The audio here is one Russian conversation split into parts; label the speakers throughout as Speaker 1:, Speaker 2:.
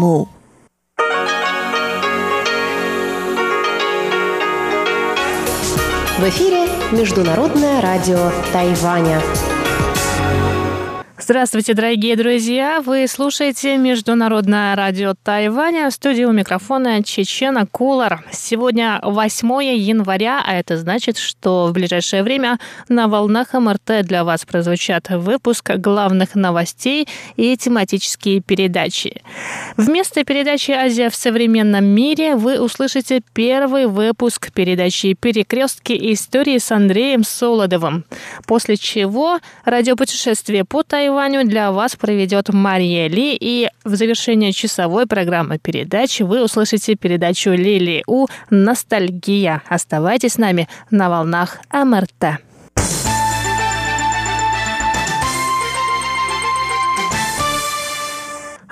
Speaker 1: 目。В эфире Международное радио Тайваня.
Speaker 2: Здравствуйте, дорогие друзья! Вы слушаете Международное радио Тайваня. В студии у микрофона Чечена Кулар. Сегодня 8 января, а это значит, что в ближайшее время на волнах МРТ для вас прозвучат выпуск главных новостей и тематические передачи. Вместо передачи «Азия в современном мире» вы услышите первый выпуск передачи «Перекрестки истории» с Андреем Солодовым, после чего радиопутешествие по Тайваню Тайваню для вас проведет Мария Ли. И в завершение часовой программы передач вы услышите передачу Лили У «Ностальгия». Оставайтесь с нами на волнах МРТ.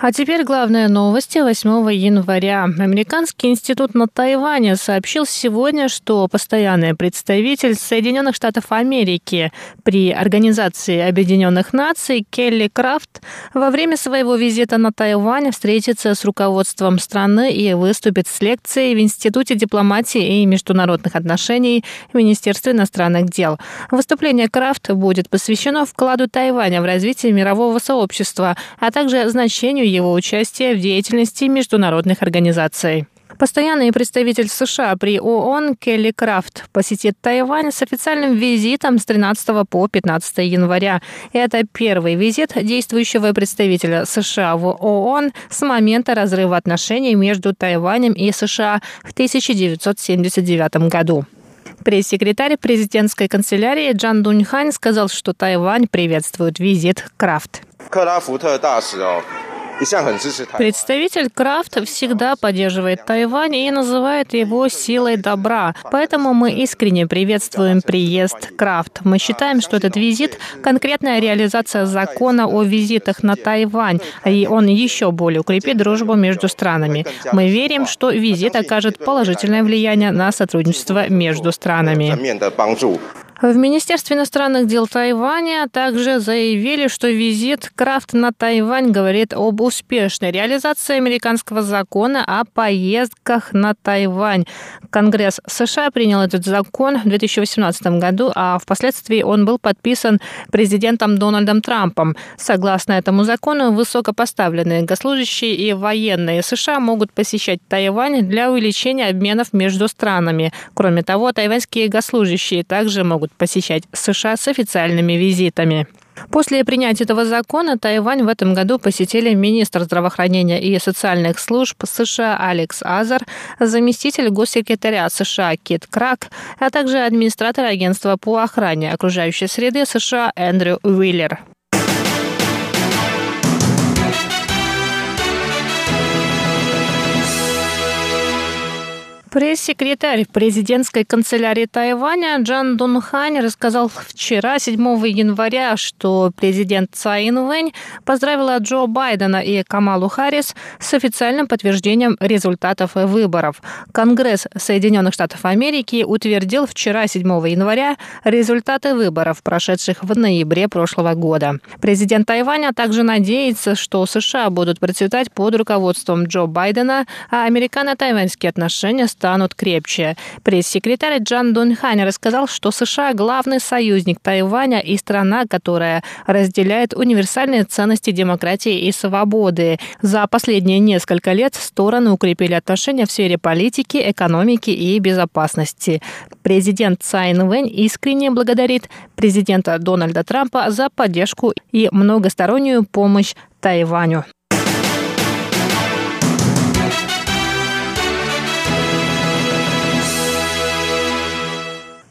Speaker 2: А теперь главные новости 8 января. Американский институт на Тайване сообщил сегодня, что постоянный представитель Соединенных Штатов Америки при Организации Объединенных Наций Келли Крафт во время своего визита на Тайвань встретится с руководством страны и выступит с лекцией в Институте дипломатии и международных отношений в Министерстве иностранных дел. Выступление Крафт будет посвящено вкладу Тайваня в развитие мирового сообщества, а также значению его участия в деятельности международных организаций. Постоянный представитель США при ООН Келли Крафт посетит Тайвань с официальным визитом с 13 по 15 января. Это первый визит действующего представителя США в ООН с момента разрыва отношений между Тайванем и США в 1979 году. Пресс-секретарь президентской канцелярии Джан Дуньхань сказал, что Тайвань приветствует визит Крафт. Представитель Крафт всегда поддерживает Тайвань и называет его силой добра. Поэтому мы искренне приветствуем приезд Крафт. Мы считаем, что этот визит — конкретная реализация закона о визитах на Тайвань, и он еще более укрепит дружбу между странами. Мы верим, что визит окажет положительное влияние на сотрудничество между странами. В Министерстве иностранных дел Тайваня также заявили, что визит Крафт на Тайвань говорит об успешной реализации американского закона о поездках на Тайвань. Конгресс США принял этот закон в 2018 году, а впоследствии он был подписан президентом Дональдом Трампом. Согласно этому закону, высокопоставленные госслужащие и военные США могут посещать Тайвань для увеличения обменов между странами. Кроме того, тайваньские госслужащие также могут могут посещать США с официальными визитами. После принятия этого закона Тайвань в этом году посетили министр здравоохранения и социальных служб США Алекс Азар, заместитель госсекретаря США Кит Крак, а также администратор агентства по охране окружающей среды США Эндрю Уиллер. Пресс-секретарь президентской канцелярии Тайваня Джан Дунхань рассказал вчера, 7 января, что президент Цай Инвэнь поздравила Джо Байдена и Камалу Харрис с официальным подтверждением результатов выборов. Конгресс Соединенных Штатов Америки утвердил вчера, 7 января, результаты выборов, прошедших в ноябре прошлого года. Президент Тайваня также надеется, что США будут процветать под руководством Джо Байдена, а американо-тайваньские отношения станут станут крепче. Пресс-секретарь Джан Дунхань рассказал, что США – главный союзник Тайваня и страна, которая разделяет универсальные ценности демократии и свободы. За последние несколько лет стороны укрепили отношения в сфере политики, экономики и безопасности. Президент Цай Инвэнь искренне благодарит президента Дональда Трампа за поддержку и многостороннюю помощь Тайваню.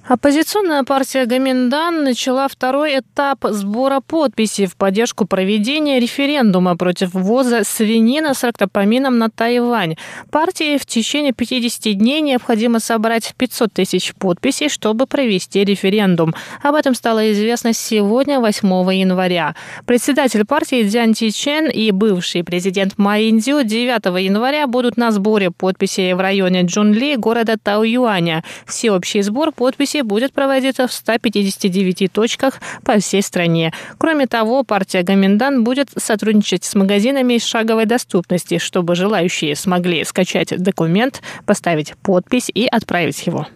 Speaker 2: Оппозиционная партия Гаминдан начала второй этап сбора подписей в поддержку проведения референдума против ввоза свинины с рактопамином на Тайвань. Партии в течение 50 дней необходимо собрать 500 тысяч подписей, чтобы провести референдум. Об этом стало известно сегодня, 8 января. Председатель партии Дзян Ти Чен и бывший президент Ма Индзю 9 января будут на сборе подписей в районе Джунли города Тауюаня. Всеобщий сбор подписей будет проводиться в 159 точках по всей стране. Кроме того, партия Гоминдан будет сотрудничать с магазинами шаговой доступности, чтобы желающие смогли скачать документ, поставить подпись и отправить его.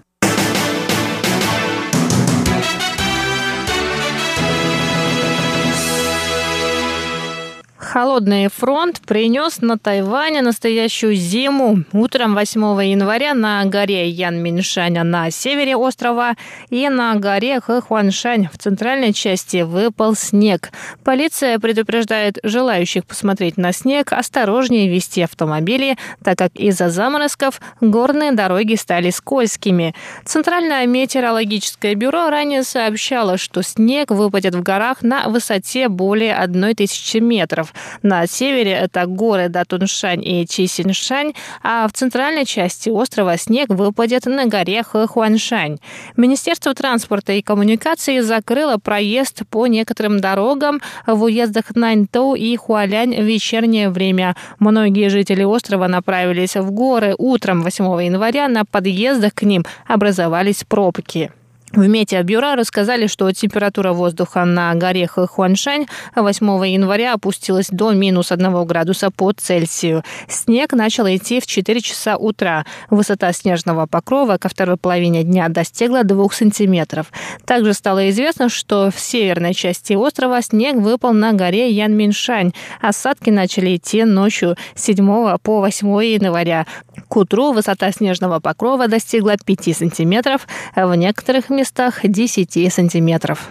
Speaker 2: Холодный фронт принес на Тайване настоящую зиму. Утром 8 января на горе Янминшаня на севере острова и на горе Хэхуаншань в центральной части выпал снег. Полиция предупреждает желающих посмотреть на снег осторожнее вести автомобили, так как из-за заморозков горные дороги стали скользкими. Центральное метеорологическое бюро ранее сообщало, что снег выпадет в горах на высоте более 1000 метров. На севере это горы Датуншань и Чисиншань, а в центральной части острова снег выпадет на горе Хэхуаншань. Министерство транспорта и коммуникации закрыло проезд по некоторым дорогам в уездах Наньтоу и Хуалянь в вечернее время. Многие жители острова направились в горы утром 8 января. На подъездах к ним образовались пробки. В Метеобюро рассказали, что температура воздуха на горе Хуаншань 8 января опустилась до минус 1 градуса по Цельсию. Снег начал идти в 4 часа утра. Высота снежного покрова ко второй половине дня достигла 2 сантиметров. Также стало известно, что в северной части острова снег выпал на горе Янминшань. Осадки начали идти ночью с 7 по 8 января. К утру высота снежного покрова достигла 5 сантиметров, в некоторых местах 10 сантиметров.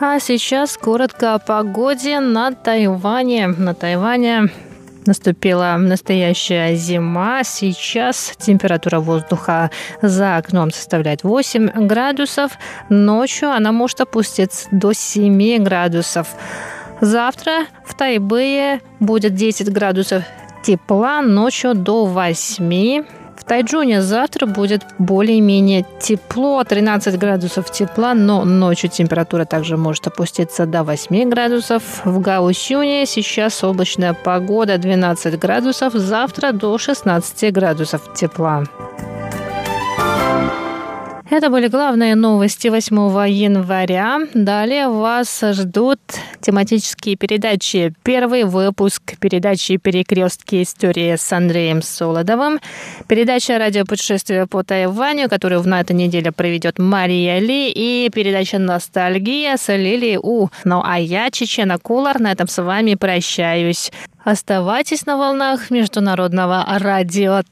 Speaker 2: А сейчас коротко о погоде на Тайване. На Тайване Наступила настоящая зима. Сейчас температура воздуха за окном составляет 8 градусов. Ночью она может опуститься до 7 градусов. Завтра в Тайбэе будет 10 градусов тепла, ночью до 8. В Тайджуне завтра будет более-менее тепло, 13 градусов тепла, но ночью температура также может опуститься до 8 градусов. В Гаусюне сейчас облачная погода 12 градусов, завтра до 16 градусов тепла. Это были главные новости 8 января. Далее вас ждут тематические передачи. Первый выпуск передачи «Перекрестки истории» с Андреем Солодовым. Передача «Радиопутешествие по Тайваню», которую на этой неделе проведет Мария Ли. И передача «Ностальгия» с Лили У. Ну а я, Чечена Кулар, на этом с вами прощаюсь. Оставайтесь на волнах Международного радио